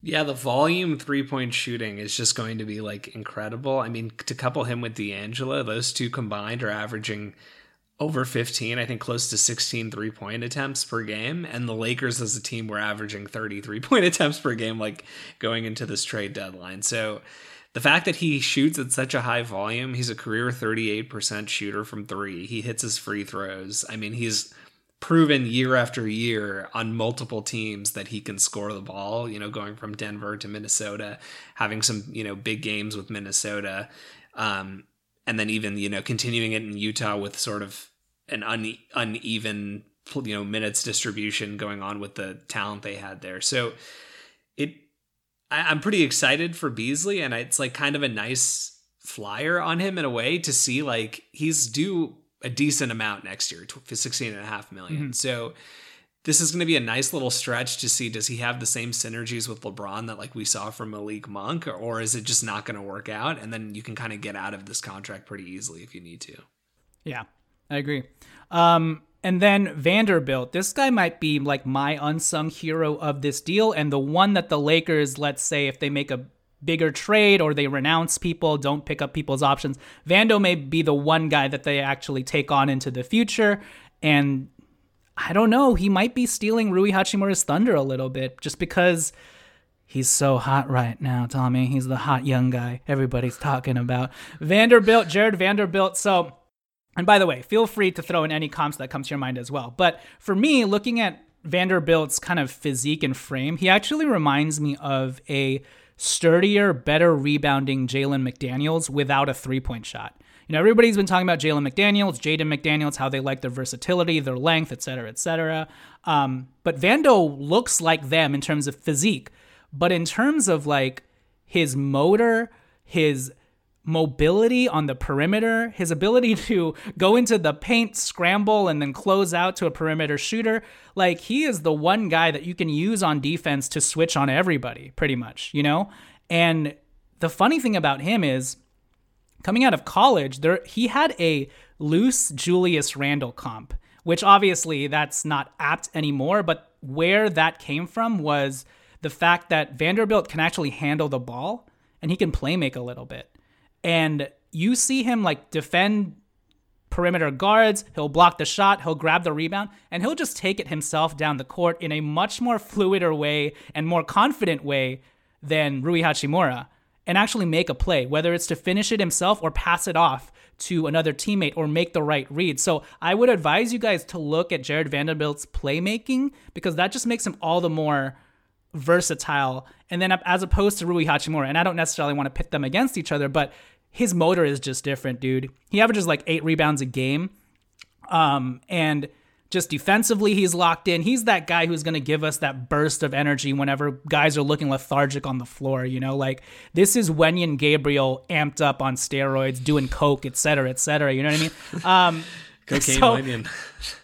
Speaker 2: Yeah, the volume three point shooting is just going to be like incredible. I mean, to couple him with D'Angelo, those two combined are averaging over 15, I think close to 16 three point attempts per game. And the Lakers as a team were averaging 30 three point attempts per game, like going into this trade deadline. So the fact that he shoots at such a high volume, he's a career 38% shooter from three. He hits his free throws. I mean, he's proven year after year on multiple teams that he can score the ball, you know, going from Denver to Minnesota, having some, you know, big games with Minnesota. Um, and then even, you know, continuing it in Utah with sort of an une- uneven you know minutes distribution going on with the talent they had there. So it I, am pretty excited for Beasley, and it's like kind of a nice flyer on him in a way to see like he's due a decent amount next year, 16 and a half million. Mm-hmm. So this is going to be a nice little stretch to see does he have the same synergies with LeBron that like we saw from Malik Monk or, or is it just not going to work out and then you can kind of get out of this contract pretty easily if you need to.
Speaker 1: Yeah. I agree. Um, and then Vanderbilt. This guy might be like my unsung hero of this deal, and the one that the Lakers, let's say, if they make a bigger trade or they renounce people, don't pick up people's options, Vando may be the one guy that they actually take on into the future. And I don't know. He might be stealing Rui Hachimura's thunder a little bit just because he's so hot right now, Tommy. He's the hot young guy everybody's talking about. Vanderbilt, Jarred Vanderbilt. So, and by the way, feel free to throw in any comps that comes to your mind as well. But for me, looking at Vanderbilt's kind of physique and frame, he actually reminds me of a sturdier, better rebounding Jalen McDaniels without a three point shot. You know, everybody's been talking about Jalen McDaniels, Jaden McDaniels, how they like their versatility, their length, et cetera, et cetera. Um, but Vando looks like them in terms of physique, but in terms of like his motor, his mobility on the perimeter, his ability to go into the paint, scramble, and then close out to a perimeter shooter. Like, he is the one guy that you can use on defense to switch on everybody, pretty much, you know? And the funny thing about him is, coming out of college, there he had a loose Julius Randle comp, which obviously that's not apt anymore, but where that came from was the fact that Vanderbilt can actually handle the ball and he can play make a little bit. And you see him like defend perimeter guards, he'll block the shot, he'll grab the rebound, and he'll just take it himself down the court in a much more fluider way and more confident way than Rui Hachimura and actually make a play, whether it's to finish it himself or pass it off to another teammate or make the right read. So I would advise you guys to look at Jarred Vanderbilt's playmaking because that just makes him all the more versatile. And then as opposed to Rui Hachimura, and I don't necessarily want to pit them against each other, but his motor is just different, dude. He averages like eight rebounds a game. Um, and just defensively, he's locked in. He's that guy who's going to give us that burst of energy whenever guys are looking lethargic on the floor. You know, like this is Wenyen Gabriel amped up on steroids, doing coke, et cetera, et cetera. You know what I mean? Um,
Speaker 2: Cocaine so.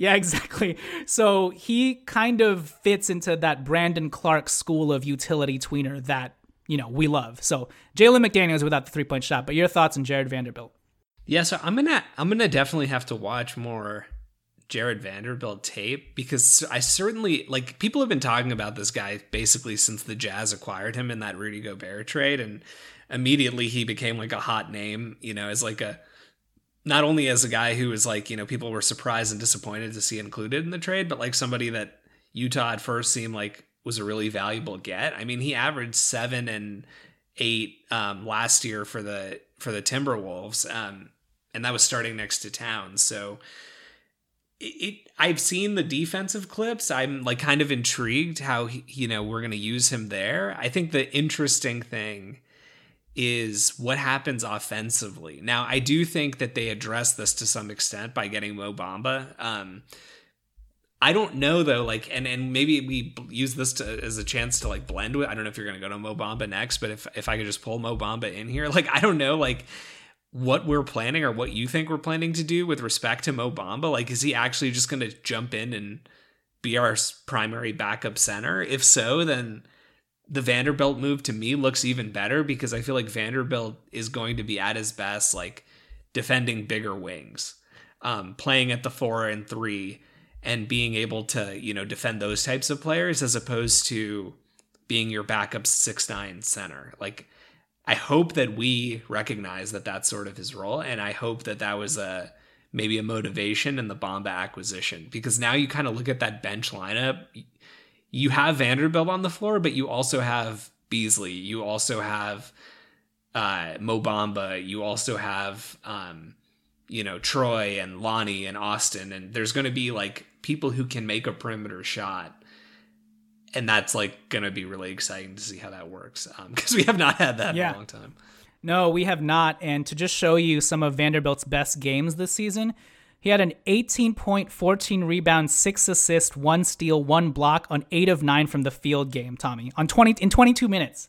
Speaker 1: Yeah, exactly. So he kind of fits into that Brandon Clarke school of utility tweener that you know we love. So Jalen McDaniels without the three point shot. But your thoughts on Jarred Vanderbilt?
Speaker 2: Yeah, so I'm gonna I'm gonna definitely have to watch more Jarred Vanderbilt tape because I certainly like people have been talking about this guy basically since the Jazz acquired him in that Rudy Gobert trade, and immediately he became like a hot name, you know, as like a not only as a guy who was like you know people were surprised and disappointed to see included in the trade, but like somebody that Utah at first seemed like was a really valuable get. I mean, he averaged seven and eight um, last year for the for the Timberwolves, um, and that was starting next to Towns. So it, I've seen the defensive clips. I'm like kind of intrigued how he, you know we're going to use him there. I think the interesting thing is what happens offensively. Now, I do think that they address this to some extent by getting Mo Bamba. Um, I don't know though, like, and and maybe we use this to, as a chance to like blend with. I don't know if you're going to go to Mo Bamba next, but if if I could just pull Mo Bamba in here, like, I don't know, like what we're planning or what you think we're planning to do with respect to Mo Bamba? Like, is he actually just going to jump in and be our primary backup center? If so, then the Vanderbilt move to me looks even better because I feel like Vanderbilt is going to be at his best, like defending bigger wings, um, playing at the four and three, and being able to, you know, defend those types of players as opposed to being your backup six nine center. Like, I hope that we recognize that that's sort of his role, and I hope that that was a maybe a motivation in the Bamba acquisition because now you kind of look at that bench lineup. You have Vanderbilt on the floor, but you also have Beasley. You also have uh, Mo Bamba. You also have um, you know Troy and Lonnie and Austin, and there's going to be like people who can make a perimeter shot and that's like going to be really exciting to see how that works because um, we have not had that yeah. in a long time.
Speaker 1: No, we have not. And to just show you some of Vanderbilt's best games this season, he had an 18 point, 14 rebound, six assist, one steal, one block on eight of nine from the field game. Tommy on 20 in 22 minutes.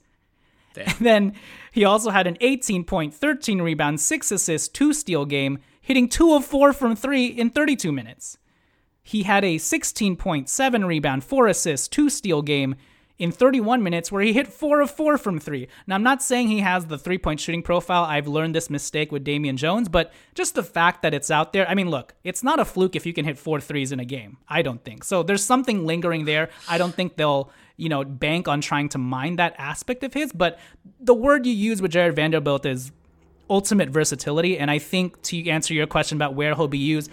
Speaker 1: Damn. And then he also had an 18 point, 13 rebound, six assist, two steal game, hitting two of four from three in 32 minutes. He had a 16.7 rebound, 4 assists, 2 steal game in 31 minutes where he hit 4 of 4 from 3. Now, I'm not saying he has the three point shooting profile. I've learned this mistake with Damian Jones, but just the fact that it's out there. I mean, look, it's not a fluke if you can hit four threes in a game. I don't think. So there's something lingering there. I don't think they'll, you know, bank on trying to mine that aspect of his, but the word you use with Jarred Vanderbilt is ultimate versatility. And I think to answer your question about where he'll be used,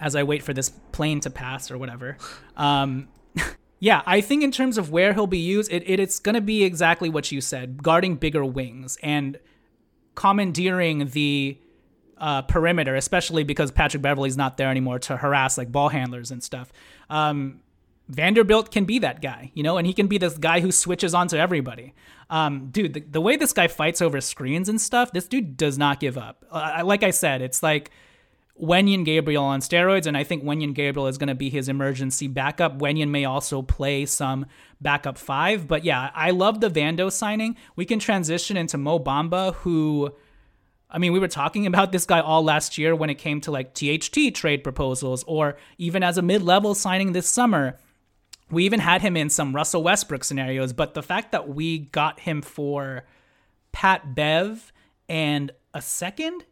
Speaker 1: as I wait for this plane to pass or whatever. Um, yeah, I think in terms of where he'll be used, it, it it's going to be exactly what you said, guarding bigger wings and commandeering the uh, perimeter, especially because Patrick Beverley's not there anymore to harass like ball handlers and stuff. Um, Vanderbilt can be that guy, you know, and he can be this guy who switches onto everybody. Um, dude, the, the way this guy fights over screens and stuff, this dude does not give up. Uh, like I said, it's like Wenyen Gabriel on steroids, and I think Wenyen Gabriel is going to be his emergency backup. Wenyen may also play some backup five, but yeah, I love the Vando signing. We can transition into Mo Bamba, who I mean, we were talking about this guy all last year when it came to like THT trade proposals, or even as a mid level signing this summer. We even had him in some Russell Westbrook scenarios, but the fact that we got him for Pat Bev and a second,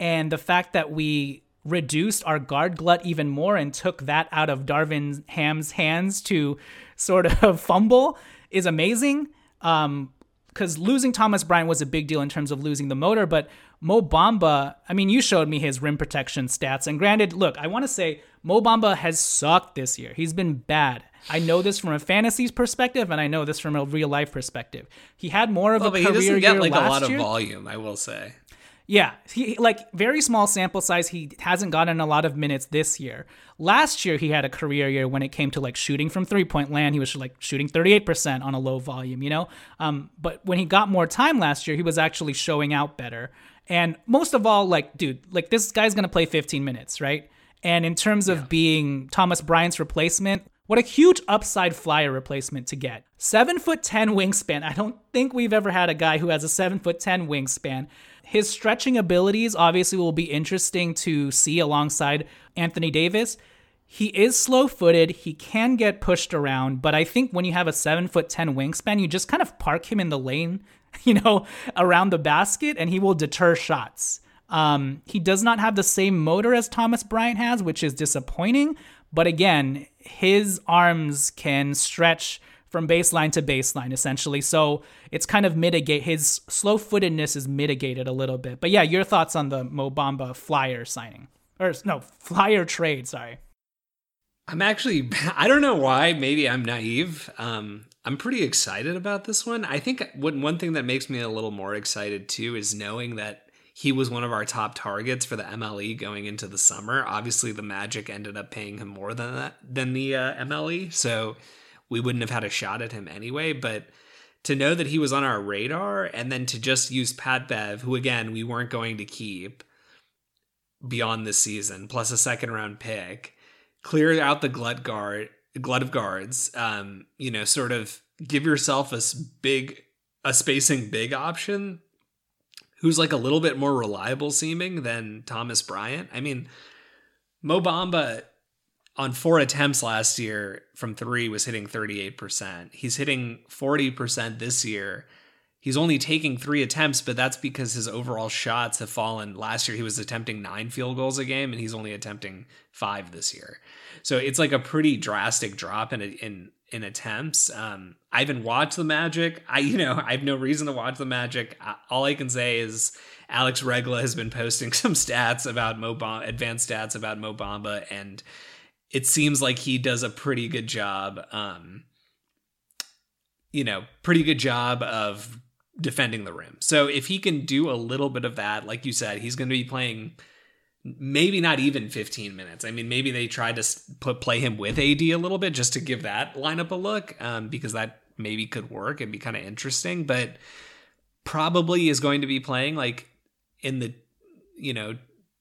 Speaker 1: and the fact that we reduced our guard glut even more and took that out of Darvin Ham's hands to sort of fumble is amazing. Um, because losing Thomas Bryant was a big deal in terms of losing the motor, but Mo Bamba, I mean, you showed me his rim protection stats. And granted, look, I want to say Mo Bamba has sucked this year. He's been bad. I know this from a fantasy perspective, and I know this from a real life perspective. He had more of well, a but career he doesn't get like a lot
Speaker 2: year. of volume, I will say.
Speaker 1: Yeah, he like very small sample size. He hasn't gotten a lot of minutes this year. Last year he had a career year when it came to like shooting from three point land. He was like shooting 38% on a low volume, you know? Um, but when he got more time last year, he was actually showing out better. And most of all, like, dude, like this guy's gonna play 15 minutes, right? And in terms of yeah. being Thomas Bryant's replacement, what a huge upside flyer replacement to get. Seven foot ten wingspan. I don't think we've ever had a guy who has a seven foot ten wingspan. His stretching abilities obviously will be interesting to see alongside Anthony Davis. He is slow footed. He can get pushed around, but I think when you have a seven foot 10 wingspan, you just kind of park him in the lane, you know, around the basket, and he will deter shots. Um, he does not have the same motor as Thomas Bryant has, which is disappointing. But again, his arms can stretch from baseline to baseline essentially. So it's kind of mitigate his slow footedness is mitigated a little bit. But yeah, your thoughts on the Mo Bamba flyer signing or no flyer trade? Sorry.
Speaker 2: I'm actually I don't know why. Maybe I'm naive. Um, I'm pretty excited about this one. I think one one thing that makes me a little more excited too is knowing that he was one of our top targets for the MLE going into the summer. Obviously, the Magic ended up paying him more than that than the uh, MLE, so we wouldn't have had a shot at him anyway. But to know that he was on our radar and then to just use Pat Bev, who again we weren't going to keep beyond this season, plus a second round pick, clear out the glut guard glut of guards. Um, you know, sort of give yourself a big a spacing big option who's like a little bit more reliable seeming than Thomas Bryant. I mean, Mo Bamba on four attempts last year from three was hitting 38%. He's hitting 40% this year. He's only taking three attempts, but that's because his overall shots have fallen. Last year, he was attempting nine field goals a game, and he's only attempting five this year. So it's like a pretty drastic drop in in in attempts. Um, I haven't watched the Magic. I you know I have no reason to watch the Magic. all I can say is Alex Regla has been posting some stats about Mo advanced stats about Mo Bamba, and it seems like he does a pretty good job um you know pretty good job of defending the rim. So if he can do a little bit of that like you said he's going to be playing maybe not even 15 minutes. I mean maybe they tried to put play him with AD a little bit just to give that lineup a look um, because that maybe could work and be kind of interesting but probably is going to be playing like in the you know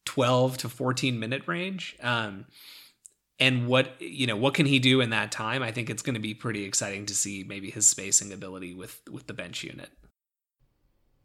Speaker 2: 12 to 14 minute range. Um, and what you know what can he do in that time? I think it's going to be pretty exciting to see maybe his spacing ability with with the bench unit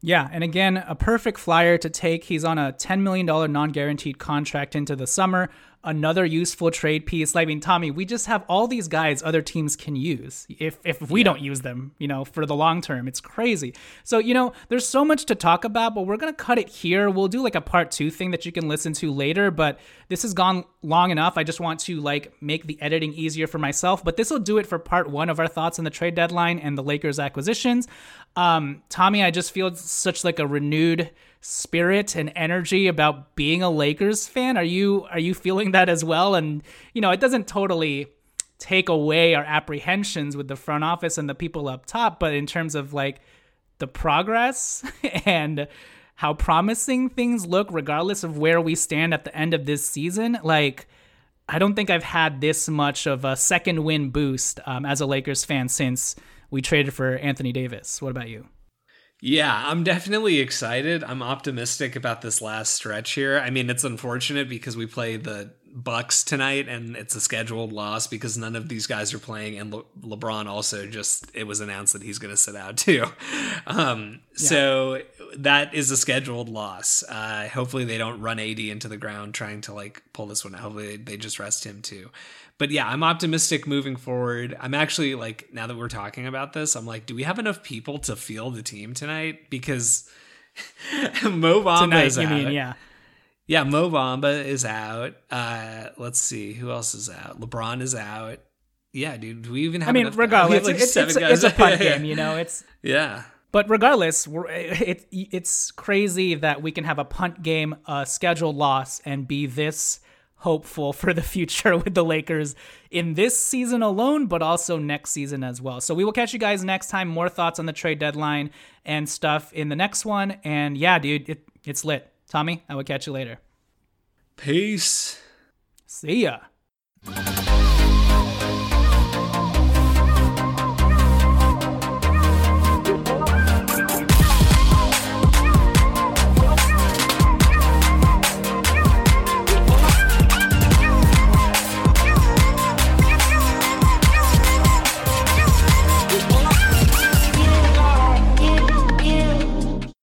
Speaker 1: yeah and again a perfect flyer to take he's on a $10 million non-guaranteed contract into the summer another useful trade piece. I mean, Tommy, we just have all these guys other teams can use if if we yeah. don't use them, you know, for the long term. It's crazy. So, you know, there's so much to talk about, but we're going to cut it here. We'll do like a part 2 thing that you can listen to later, but this has gone long enough. I just want to like make the editing easier for myself, but this will do it for part 1 of our thoughts on the trade deadline and the Lakers acquisitions. Um, Tommy, I just feel such like a renewed spirit and energy about being a Lakers fan. Are you are you feeling that as well? And you know, it doesn't totally take away our apprehensions with the front office and the people up top, but in terms of like the progress and how promising things look regardless of where we stand at the end of this season, like I don't think I've had this much of a second win boost um, as a Lakers fan since we traded for Anthony Davis. What about you?
Speaker 2: Yeah, I'm definitely excited. I'm optimistic about this last stretch here. I mean, it's unfortunate because we play the Bucks tonight and it's a scheduled loss because none of these guys are playing and Le- LeBron also just it was announced that he's going to sit out too. Um, yeah. so that is a scheduled loss. Uh, hopefully they don't run AD into the ground trying to like pull this one out. Hopefully they just rest him too but yeah, I'm optimistic moving forward. I'm actually like now that we're talking about this, I'm like, do we have enough people to field the team tonight? Because Mo Bamba tonight, is out. Mean,
Speaker 1: yeah.
Speaker 2: Yeah, Mo Bamba is out. Uh, let's see who else is out. LeBron is out. Yeah, dude. Do we even have? I
Speaker 1: mean, regardless, like it's, it's, it's, a punt game. You know, it's
Speaker 2: yeah.
Speaker 1: But regardless, it, it's crazy that we can have a punt game, a scheduled loss, and be this hopeful for the future with the Lakers in this season alone, but also next season as well. So we will catch you guys next time. More thoughts on the trade deadline and stuff in the next one. And yeah, dude, it, it's lit. Tommy, I will catch you later.
Speaker 2: Peace.
Speaker 1: See ya.